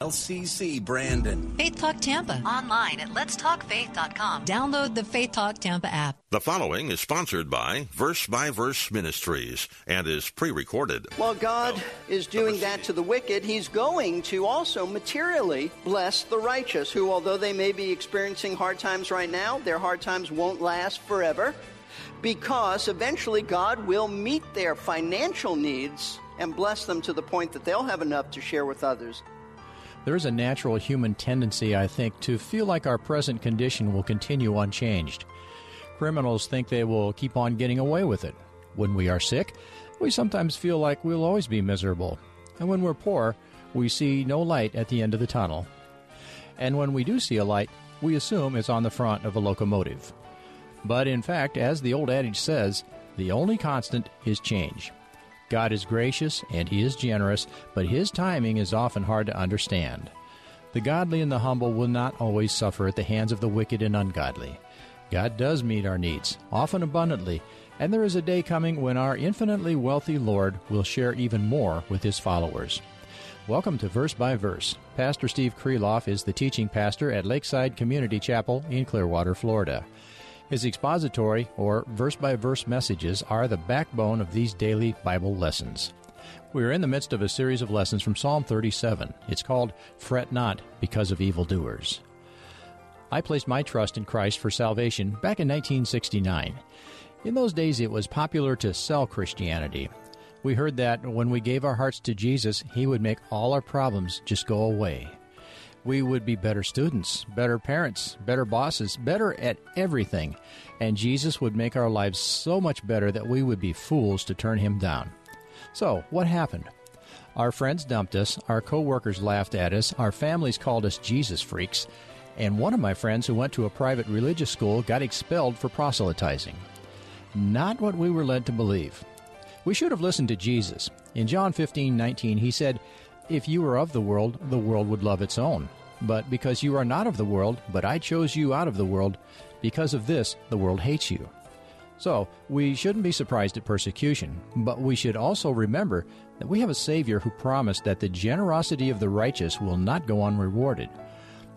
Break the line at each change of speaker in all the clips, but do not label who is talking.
LCC Brandon.
Faith Talk Tampa. Online at letstalkfaith.com. Download the Faith Talk Tampa app.
The following is sponsored by Verse by Verse Ministries and is pre recorded.
While God is doing that to the wicked, He's going to also materially bless the righteous, who, although they may be experiencing hard times right now, their hard times won't last forever because eventually God will meet their financial needs and bless them to the point that they'll have enough to share with others.
There is a natural human tendency, I think, to feel like our present condition will continue unchanged. Criminals think they will keep on getting away with it. When we are sick, we sometimes feel like we'll always be miserable. And when we're poor, we see no light at the end of the tunnel. And when we do see a light, we assume it's on the front of a locomotive. But in fact, as the old adage says, the only constant is change. God is gracious and He is generous, but His timing is often hard to understand. The godly and the humble will not always suffer at the hands of the wicked and ungodly. God does meet our needs, often abundantly, and there is a day coming when our infinitely wealthy Lord will share even more with His followers. Welcome to Verse by Verse. Pastor Steve Kreloff is the teaching pastor at Lakeside Community Chapel in Clearwater, Florida. His expository or verse by verse messages are the backbone of these daily Bible lessons. We are in the midst of a series of lessons from Psalm 37. It's called Fret Not Because of Evildoers. I placed my trust in Christ for salvation back in 1969. In those days, it was popular to sell Christianity. We heard that when we gave our hearts to Jesus, He would make all our problems just go away we would be better students, better parents, better bosses, better at everything. And Jesus would make our lives so much better that we would be fools to turn him down. So, what happened? Our friends dumped us, our coworkers laughed at us, our families called us Jesus freaks, and one of my friends who went to a private religious school got expelled for proselytizing. Not what we were led to believe. We should have listened to Jesus. In John 15 19, he said, if you were of the world, the world would love its own. But because you are not of the world, but I chose you out of the world, because of this the world hates you. So, we shouldn't be surprised at persecution, but we should also remember that we have a Savior who promised that the generosity of the righteous will not go unrewarded,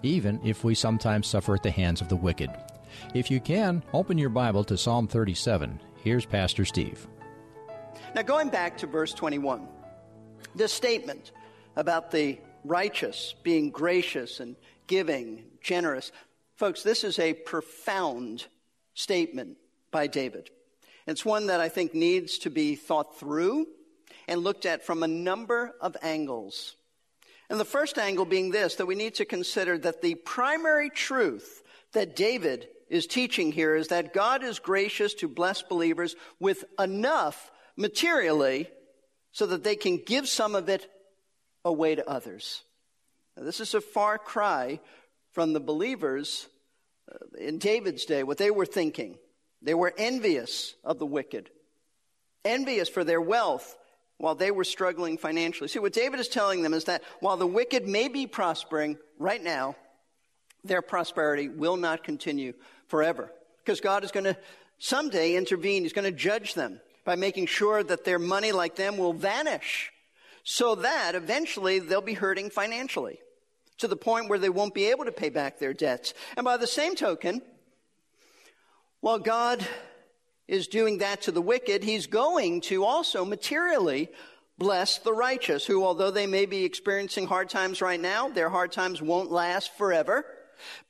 even if we sometimes suffer at the hands of the wicked. If you can, open your Bible to Psalm 37. Here's Pastor Steve.
Now, going back to verse 21, this statement, about the righteous being gracious and giving, generous. Folks, this is a profound statement by David. It's one that I think needs to be thought through and looked at from a number of angles. And the first angle being this that we need to consider that the primary truth that David is teaching here is that God is gracious to bless believers with enough materially so that they can give some of it away to others. Now, this is a far cry from the believers uh, in David's day, what they were thinking. They were envious of the wicked, envious for their wealth while they were struggling financially. See, what David is telling them is that while the wicked may be prospering right now, their prosperity will not continue forever. Because God is going to someday intervene. He's going to judge them by making sure that their money, like them, will vanish so that eventually they'll be hurting financially to the point where they won't be able to pay back their debts. And by the same token, while God is doing that to the wicked, he's going to also materially bless the righteous, who, although they may be experiencing hard times right now, their hard times won't last forever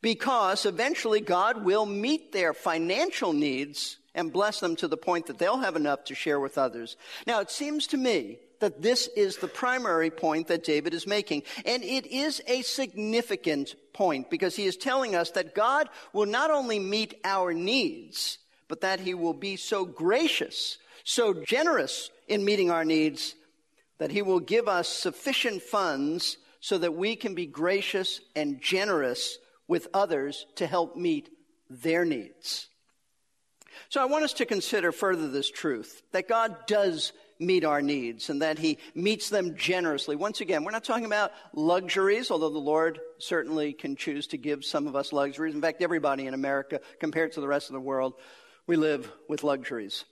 because eventually God will meet their financial needs and bless them to the point that they'll have enough to share with others. Now, it seems to me that this is the primary point that David is making. And it is a significant point because he is telling us that God will not only meet our needs, but that he will be so gracious, so generous in meeting our needs that he will give us sufficient funds so that we can be gracious and generous with others to help meet their needs. So I want us to consider further this truth that God does meet our needs and that He meets them generously. Once again, we're not talking about luxuries, although the Lord certainly can choose to give some of us luxuries. In fact, everybody in America, compared to the rest of the world, we live with luxuries.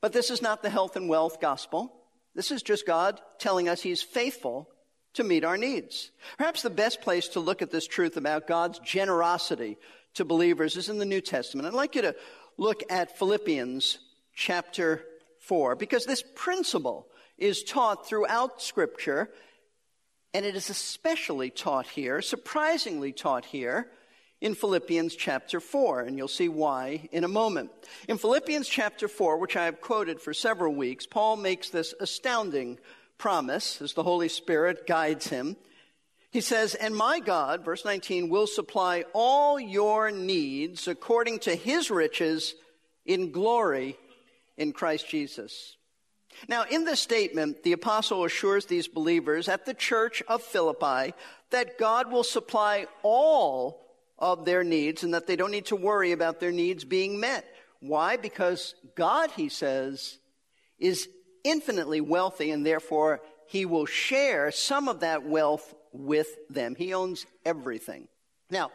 But this is not the health and wealth gospel. This is just God telling us He's faithful to meet our needs. Perhaps the best place to look at this truth about God's generosity to believers is in the New Testament. I'd like you to look at Philippians chapter 4 because this principle is taught throughout Scripture and it is especially taught here, surprisingly taught here, in Philippians chapter 4, and you'll see why in a moment. In Philippians chapter 4, which I have quoted for several weeks, Paul makes this astounding promise as the Holy Spirit guides him. He says, And my God, verse 19, will supply all your needs according to his riches in glory in Christ Jesus. Now, in this statement, the apostle assures these believers at the church of Philippi that God will supply all of their needs and that they don't need to worry about their needs being met. Why? Because God, he says, is infinitely wealthy and therefore he will share some of that wealth with them. He owns everything. Now,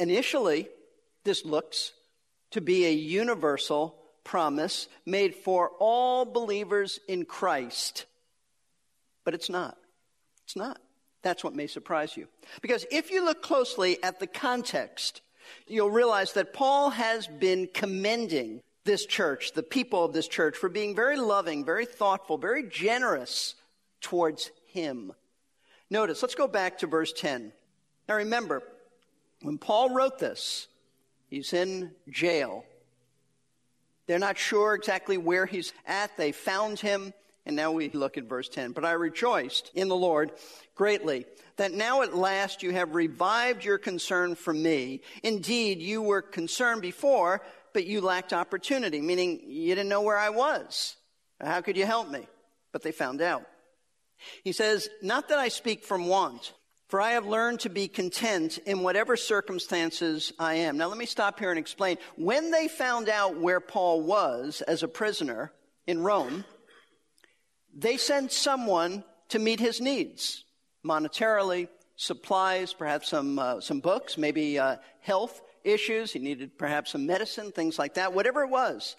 initially, this looks to be a universal promise made for all believers in Christ. But it's not. It's not. That's what may surprise you. Because if you look closely at the context, you'll realize that Paul has been commending this church, the people of this church, for being very loving, very thoughtful, very generous towards him. Notice, let's go back to verse 10. Now remember, when Paul wrote this, he's in jail. They're not sure exactly where he's at. They found him. And now we look at verse 10. But I rejoiced in the Lord greatly that now at last you have revived your concern for me. Indeed, you were concerned before, but you lacked opportunity, meaning you didn't know where I was. How could you help me? But they found out. He says, Not that I speak from want, for I have learned to be content in whatever circumstances I am. Now let me stop here and explain. When they found out where Paul was as a prisoner in Rome, they sent someone to meet his needs monetarily, supplies, perhaps some, uh, some books, maybe uh, health issues. He needed perhaps some medicine, things like that. Whatever it was,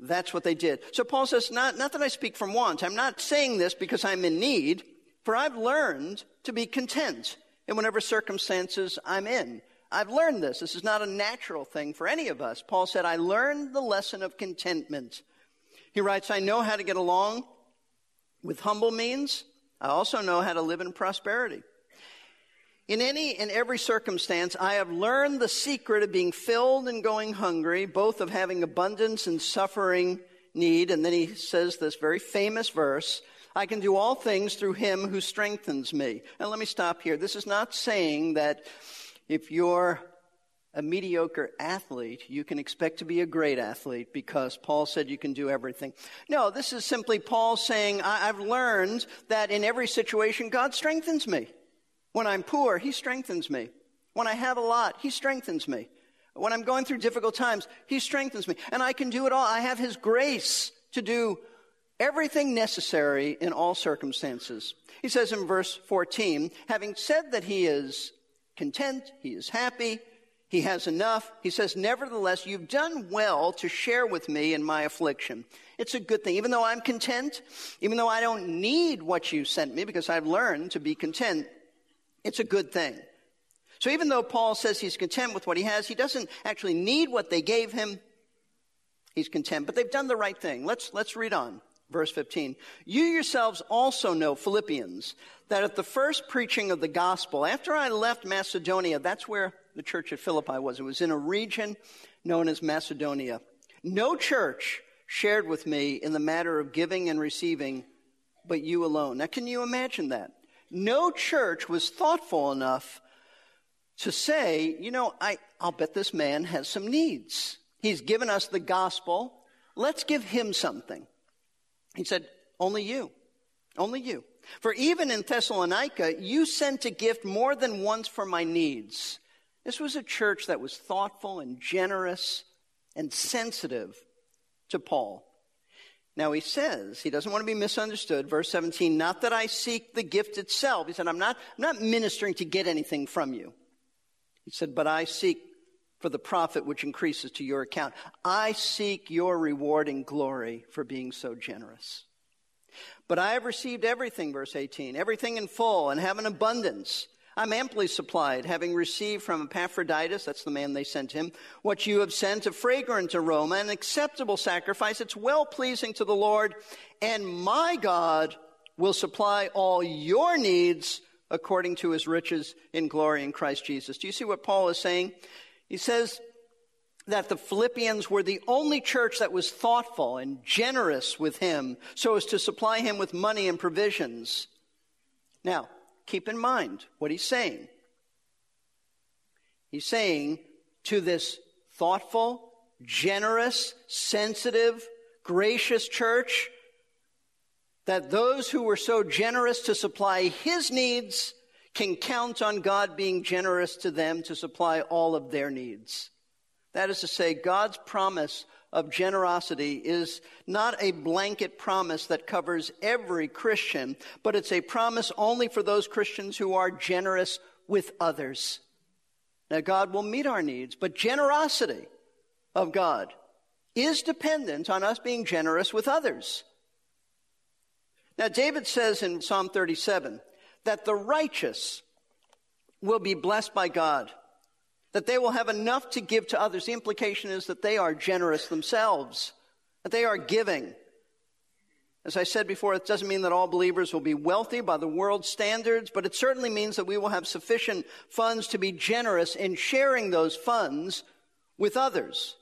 that's what they did. So Paul says, not, not that I speak from want. I'm not saying this because I'm in need, for I've learned to be content in whatever circumstances I'm in. I've learned this. This is not a natural thing for any of us. Paul said, I learned the lesson of contentment. He writes, I know how to get along with humble means, I also know how to live in prosperity. In any and every circumstance, I have learned the secret of being filled and going hungry, both of having abundance and suffering need. And then he says this very famous verse, I can do all things through him who strengthens me. And let me stop here. This is not saying that if you're a mediocre athlete, you can expect to be a great athlete because Paul said you can do everything. No, this is simply Paul saying, I've learned that in every situation, God strengthens me. When I'm poor, He strengthens me. When I have a lot, He strengthens me. When I'm going through difficult times, He strengthens me. And I can do it all. I have His grace to do everything necessary in all circumstances. He says in verse 14, having said that He is content, He is happy, he has enough. He says, Nevertheless, you've done well to share with me in my affliction. It's a good thing. Even though I'm content, even though I don't need what you sent me because I've learned to be content, it's a good thing. So even though Paul says he's content with what he has, he doesn't actually need what they gave him. He's content, but they've done the right thing. Let's, let's read on. Verse 15. You yourselves also know, Philippians, that at the first preaching of the gospel, after I left Macedonia, that's where the church at Philippi was. It was in a region known as Macedonia. No church shared with me in the matter of giving and receiving, but you alone. Now, can you imagine that? No church was thoughtful enough to say, you know, I, I'll bet this man has some needs. He's given us the gospel. Let's give him something. He said, only you. Only you. For even in Thessalonica, you sent a gift more than once for my needs. This was a church that was thoughtful and generous and sensitive to Paul. Now he says, he doesn't want to be misunderstood. Verse 17, not that I seek the gift itself. He said, I'm not, I'm not ministering to get anything from you. He said, but I seek for the profit which increases to your account. I seek your reward and glory for being so generous. But I have received everything, verse 18, everything in full and have an abundance. I'm amply supplied, having received from Epaphroditus, that's the man they sent him, what you have sent, a fragrant aroma, an acceptable sacrifice. It's well pleasing to the Lord, and my God will supply all your needs according to his riches in glory in Christ Jesus. Do you see what Paul is saying? He says that the Philippians were the only church that was thoughtful and generous with him so as to supply him with money and provisions. Now, keep in mind what he's saying. He's saying to this thoughtful, generous, sensitive, gracious church that those who were so generous to supply his needs can count on God being generous to them to supply all of their needs. That is to say, God's promise of generosity is not a blanket promise that covers every Christian, but it's a promise only for those Christians who are generous with others. Now, God will meet our needs, but generosity of God is dependent on us being generous with others. Now, David says in Psalm 37 that the righteous will be blessed by God that they will have enough to give to others. The implication is that they are generous themselves, that they are giving. As I said before, it doesn't mean that all believers will be wealthy by the world's standards, but it certainly means that we will have sufficient funds to be generous in sharing those funds with others.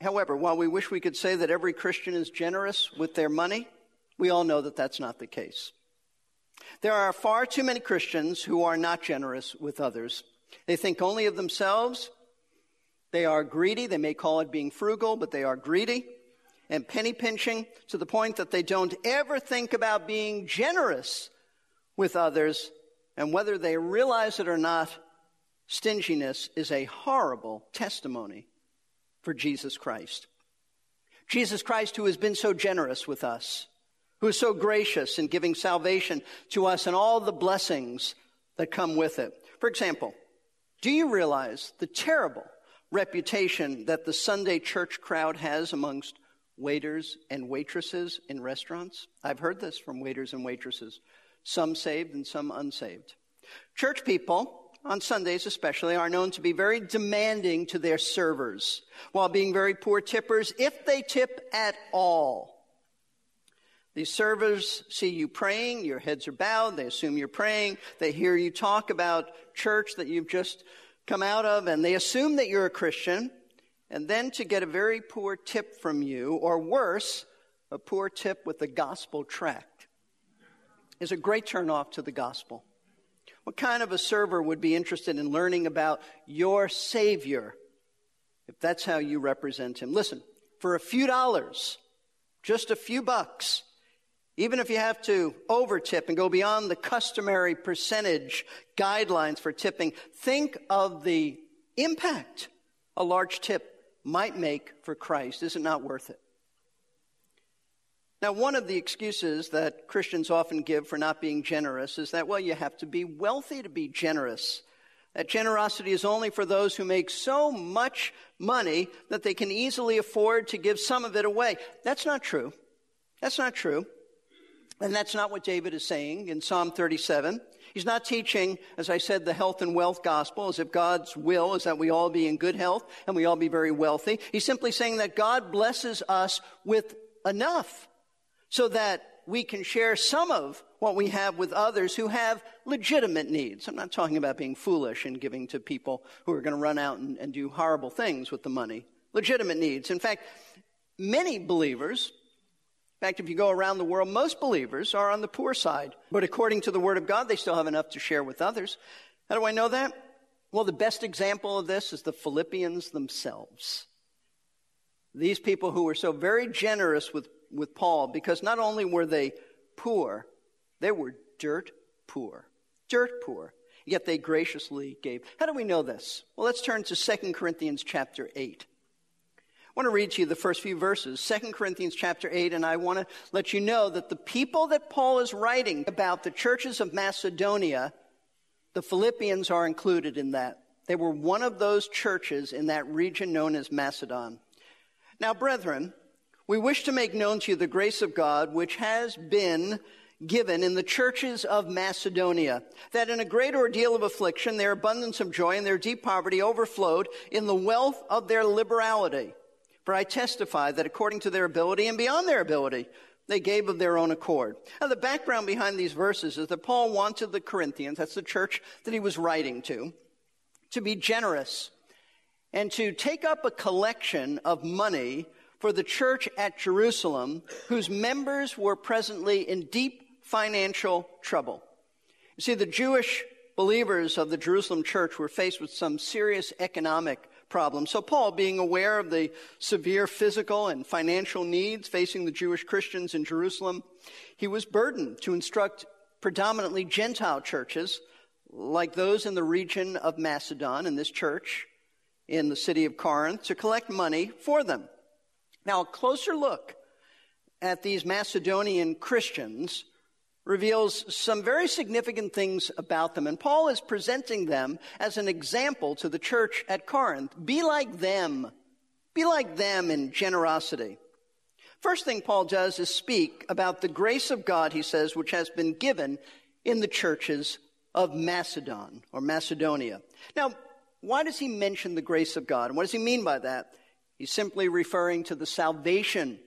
However, while we wish we could say that every Christian is generous with their money, we all know that that's not the case. There are far too many Christians who are not generous with others. They think only of themselves. They are greedy. They may call it being frugal, but they are greedy and penny pinching to the point that they don't ever think about being generous with others. And whether they realize it or not, stinginess is a horrible testimony for Jesus Christ. Jesus Christ, who has been so generous with us, who is so gracious in giving salvation to us and all the blessings that come with it. For example, do you realize the terrible reputation that the Sunday church crowd has amongst waiters and waitresses in restaurants? I've heard this from waiters and waitresses, some saved and some unsaved. Church people, on Sundays especially, are known to be very demanding to their servers, while being very poor tippers, if they tip at all. These servers see you praying, your heads are bowed, they assume you're praying, they hear you talk about church that you've just come out of, and they assume that you're a Christian, and then to get a very poor tip from you, or worse, a poor tip with the gospel tract, is a great turnoff to the gospel. What kind of a server would be interested in learning about your Savior if that's how you represent Him? Listen, for a few dollars, just a few bucks, even if you have to over tip and go beyond the customary percentage guidelines for tipping, think of the impact a large tip might make for Christ. Is it not worth it? Now, one of the excuses that Christians often give for not being generous is that, well, you have to be wealthy to be generous. That generosity is only for those who make so much money that they can easily afford to give some of it away. That's not true. That's not true. And that's not what David is saying in Psalm 37. He's not teaching, as I said, the health and wealth gospel as if God's will is that we all be in good health and we all be very wealthy. He's simply saying that God blesses us with enough so that we can share some of what we have with others who have legitimate needs. I'm not talking about being foolish and giving to people who are going to run out and, and do horrible things with the money. Legitimate needs. In fact, many believers in fact, if you go around the world, most believers are on the poor side. But according to the Word of God, they still have enough to share with others. How do I know that? Well, the best example of this is the Philippians themselves. These people who were so very generous with, with Paul, because not only were they poor, They were dirt poor. Dirt poor. Yet they graciously gave. How do we know this? Well, let's turn to 2 Corinthians chapter 8. I want to read to you the first few verses, 2 Corinthians chapter 8, and I want to let you know that the people that Paul is writing about, the churches of Macedonia, the Philippians are included in that. They were one of those churches in that region known as Macedon. Now, brethren, we wish to make known to you the grace of God which has been given in the churches of Macedonia, that in a great ordeal of affliction, their abundance of joy and their deep poverty overflowed in the wealth of their liberality. For I testify that according to their ability and beyond their ability, they gave of their own accord. Now, the background behind these verses is that Paul wanted the Corinthians, that's the church that he was writing to, to be generous and to take up a collection of money for the church at Jerusalem, whose members were presently in deep financial trouble. You see, the Jewish believers of the Jerusalem church were faced with some serious economic problem. So Paul, being aware of the severe physical and financial needs facing the Jewish Christians in Jerusalem, he was burdened to instruct predominantly Gentile churches, like those in the region of Macedon and this church in the city of Corinth, to collect money for them. Now, a closer look at these Macedonian Christians reveals some very significant things about them. And Paul is presenting them as an example to the church at Corinth. Be like them. Be like them in generosity. First thing Paul does is speak about the grace of God, he says, which has been given in the churches of Macedon or Macedonia. Now, why does he mention the grace of God? And what does he mean by that? He's simply referring to the salvation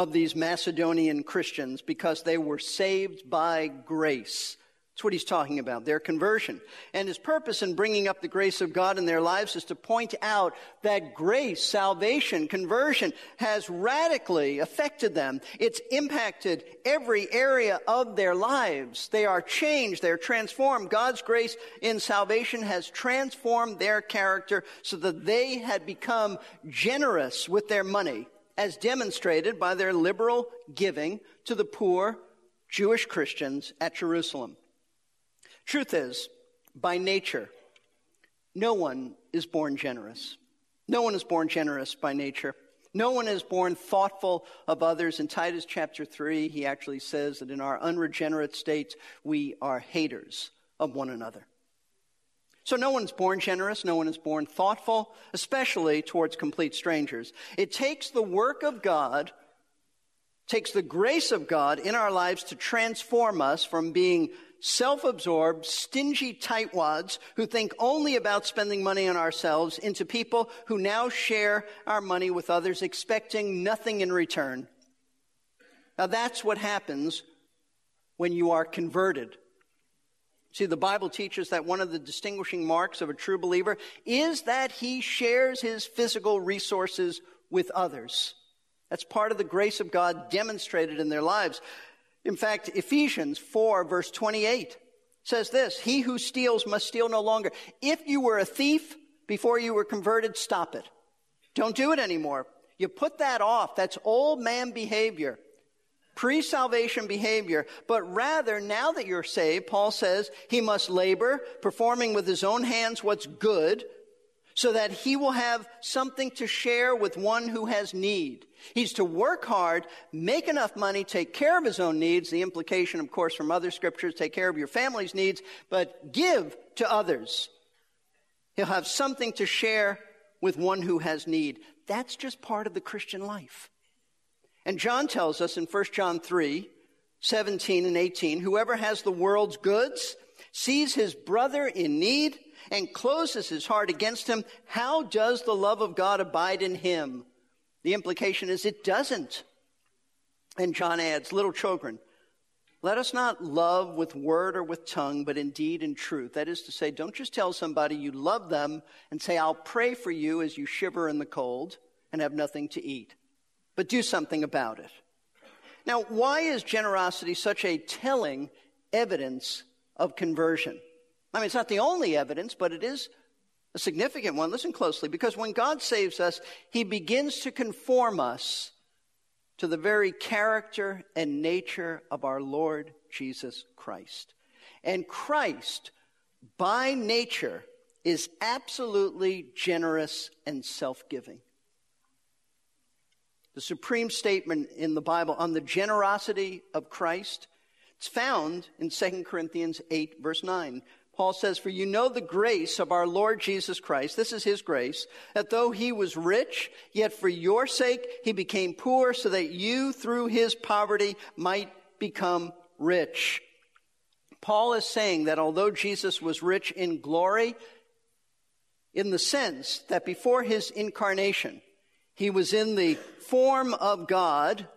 of these Macedonian Christians because they were saved by grace. That's what he's talking about, their conversion. And his purpose in bringing up the grace of God in their lives is to point out that grace, salvation, conversion has radically affected them. It's impacted every area of their lives. They are changed, they're transformed. God's grace in salvation has transformed their character so that they had become generous with their money as demonstrated by their liberal giving to the poor Jewish Christians at Jerusalem. Truth is, by nature, no one is born generous. No one is born generous by nature. No one is born thoughtful of others. In Titus chapter 3, he actually says that in our unregenerate state, we are haters of one another. So no one's born generous, no one is born thoughtful, especially towards complete strangers. It takes the work of God, takes the grace of God in our lives to transform us from being self-absorbed, stingy tightwads who think only about spending money on ourselves into people who now share our money with others expecting nothing in return. Now that's what happens when you are converted See, the Bible teaches that one of the distinguishing marks of a true believer is that he shares his physical resources with others. That's part of the grace of God demonstrated in their lives. In fact, Ephesians 4 verse 28 says this, He who steals must steal no longer. If you were a thief before you were converted, stop it. Don't do it anymore. You put that off. That's old man behavior pre salvation behavior, but rather, now that you're saved, Paul says he must labor, performing with his own hands what's good, so that he will have something to share with one who has need. He's to work hard, make enough money, take care of his own needs. The implication, of course, from other scriptures, take care of your family's needs, but give to others. He'll have something to share with one who has need. That's just part of the Christian life. And John tells us in 1 John 3, 17 and 18, whoever has the world's goods, sees his brother in need, and closes his heart against him, how does the love of God abide in him? The implication is it doesn't. And John adds, little children, let us not love with word or with tongue, but in deed and truth. That is to say, don't just tell somebody you love them and say, I'll pray for you as you shiver in the cold and have nothing to eat but do something about it. Now, why is generosity such a telling evidence of conversion? I mean, it's not the only evidence, but it is a significant one. Listen closely, because when God saves us, He begins to conform us to the very character and nature of our Lord Jesus Christ. And Christ, by nature, is absolutely generous and self giving. The supreme statement in the Bible on the generosity of Christ, it's found in 2 Corinthians 8, verse 9. Paul says, For you know the grace of our Lord Jesus Christ, this is his grace, that though he was rich, yet for your sake he became poor, so that you through his poverty might become rich. Paul is saying that although Jesus was rich in glory, in the sense that before his incarnation, he was in the form of God,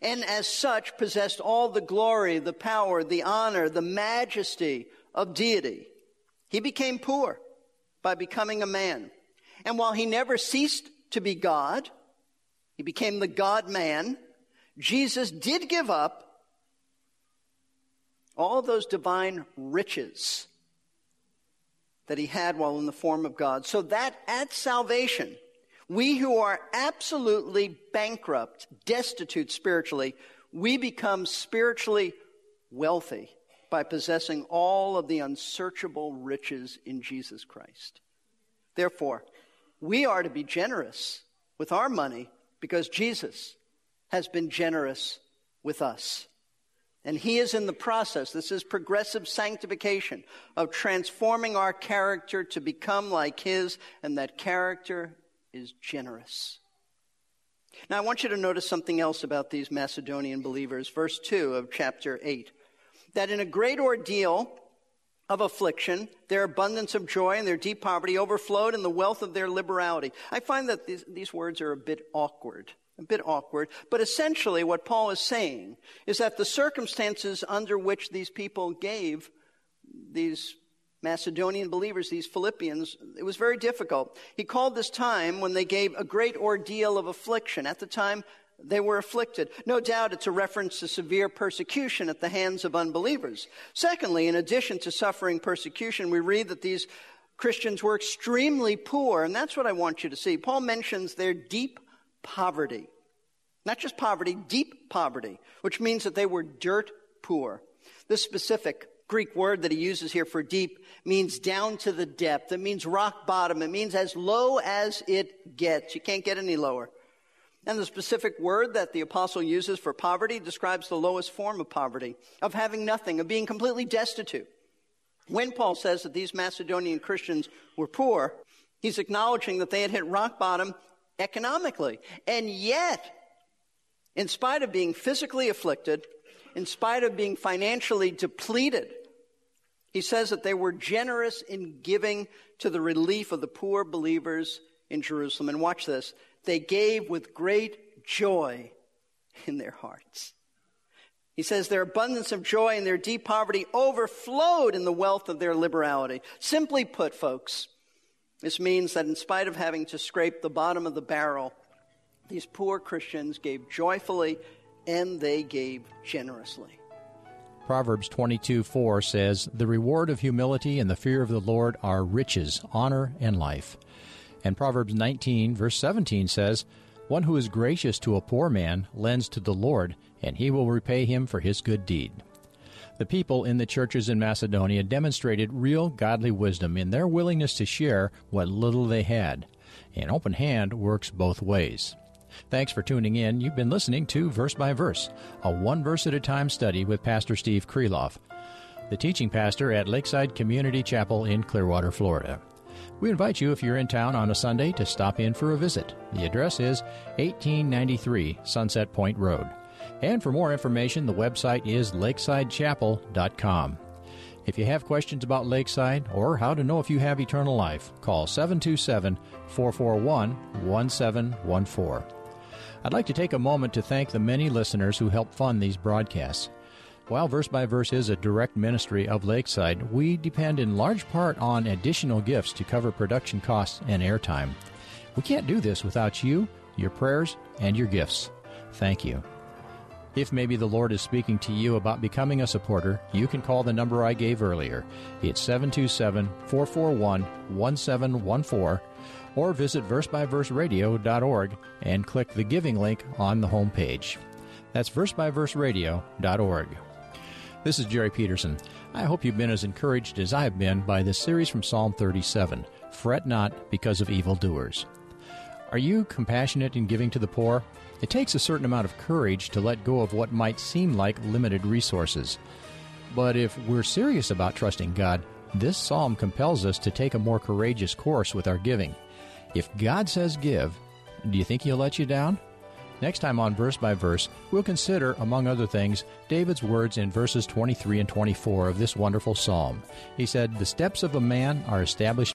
and as such possessed all the glory, the power, the honor, the majesty of deity. He became poor by becoming a man. And while he never ceased to be God, he became the God man, Jesus did give up all those divine riches that he had while in the form of God. So that at salvation, we who are absolutely bankrupt, destitute spiritually, we become spiritually wealthy by possessing all of the unsearchable riches in Jesus Christ. Therefore, we are to be generous with our money because Jesus has been generous with us. And he is in the process, this is progressive sanctification, of transforming our character to become like his, and that character is generous. Now, I want you to notice something else about these Macedonian believers. Verse 2 of chapter 8 that in a great ordeal of affliction, their abundance of joy and their deep poverty overflowed in the wealth of their liberality. I find that these, these words are a bit awkward a bit awkward, but essentially what Paul is saying is that the circumstances under which these people gave these Macedonian believers, these Philippians, it was very difficult. He called this time when they gave a great ordeal of affliction. At the time, they were afflicted. No doubt it's a reference to severe persecution at the hands of unbelievers. Secondly, in addition to suffering persecution, we read that these Christians were extremely poor, and that's what I want you to see. Paul mentions their deep poverty. Not just poverty, deep poverty, which means that they were dirt poor. This specific Greek word that he uses here for deep means down to the depth. It means rock bottom. It means as low as it gets. You can't get any lower. And the specific word that the apostle uses for poverty describes the lowest form of poverty, of having nothing, of being completely destitute. When Paul says that these Macedonian Christians were poor, he's acknowledging that they had hit rock bottom economically. And yet, in spite of being physically afflicted, in spite of being financially depleted, he says that they were generous in giving to the relief of the poor believers in Jerusalem. And watch this. They gave with great joy in their hearts. He says their abundance of joy and their deep poverty overflowed in the wealth of their liberality. Simply put, folks, this means that in spite of having to scrape the bottom of the barrel, these poor Christians gave joyfully and they gave generously.
Proverbs 22 4 says, The reward of humility and the fear of the Lord are riches, honor, and life. And Proverbs 19, verse 17 says, One who is gracious to a poor man lends to the Lord, and he will repay him for his good deed. The people in the churches in Macedonia demonstrated real godly wisdom in their willingness to share what little they had. An open hand works both ways. Thanks for tuning in. You've been listening to Verse by Verse, a one verse at a time study with Pastor Steve Kreloff, the teaching pastor at Lakeside Community Chapel in Clearwater, Florida. We invite you, if you're in town on a Sunday, to stop in for a visit. The address is 1893 Sunset Point Road. And for more information, the website is lakesidechapel.com. If you have questions about Lakeside or how to know if you have eternal life, call 727 441 1714. I'd like to take a moment to thank the many listeners who help fund these broadcasts. While Verse by Verse is a direct ministry of Lakeside, we depend in large part on additional gifts to cover production costs and airtime. We can't do this without you, your prayers, and your gifts. Thank you. If maybe the Lord is speaking to you about becoming a supporter, you can call the number I gave earlier. It's 727 441 1714 or visit versebyverseradio.org and click the giving link on the homepage. That's versebyverseradio.org. This is Jerry Peterson. I hope you've been as encouraged as I've been by this series from Psalm 37 Fret not because of evildoers. Are you compassionate in giving to the poor? It takes a certain amount of courage to let go of what might seem like limited resources. But if we're serious about trusting God, this psalm compels us to take a more courageous course with our giving. If God says give, do you think He'll let you down? Next time on Verse by Verse, we'll consider, among other things, David's words in verses 23 and 24 of this wonderful psalm. He said, The steps of a man are established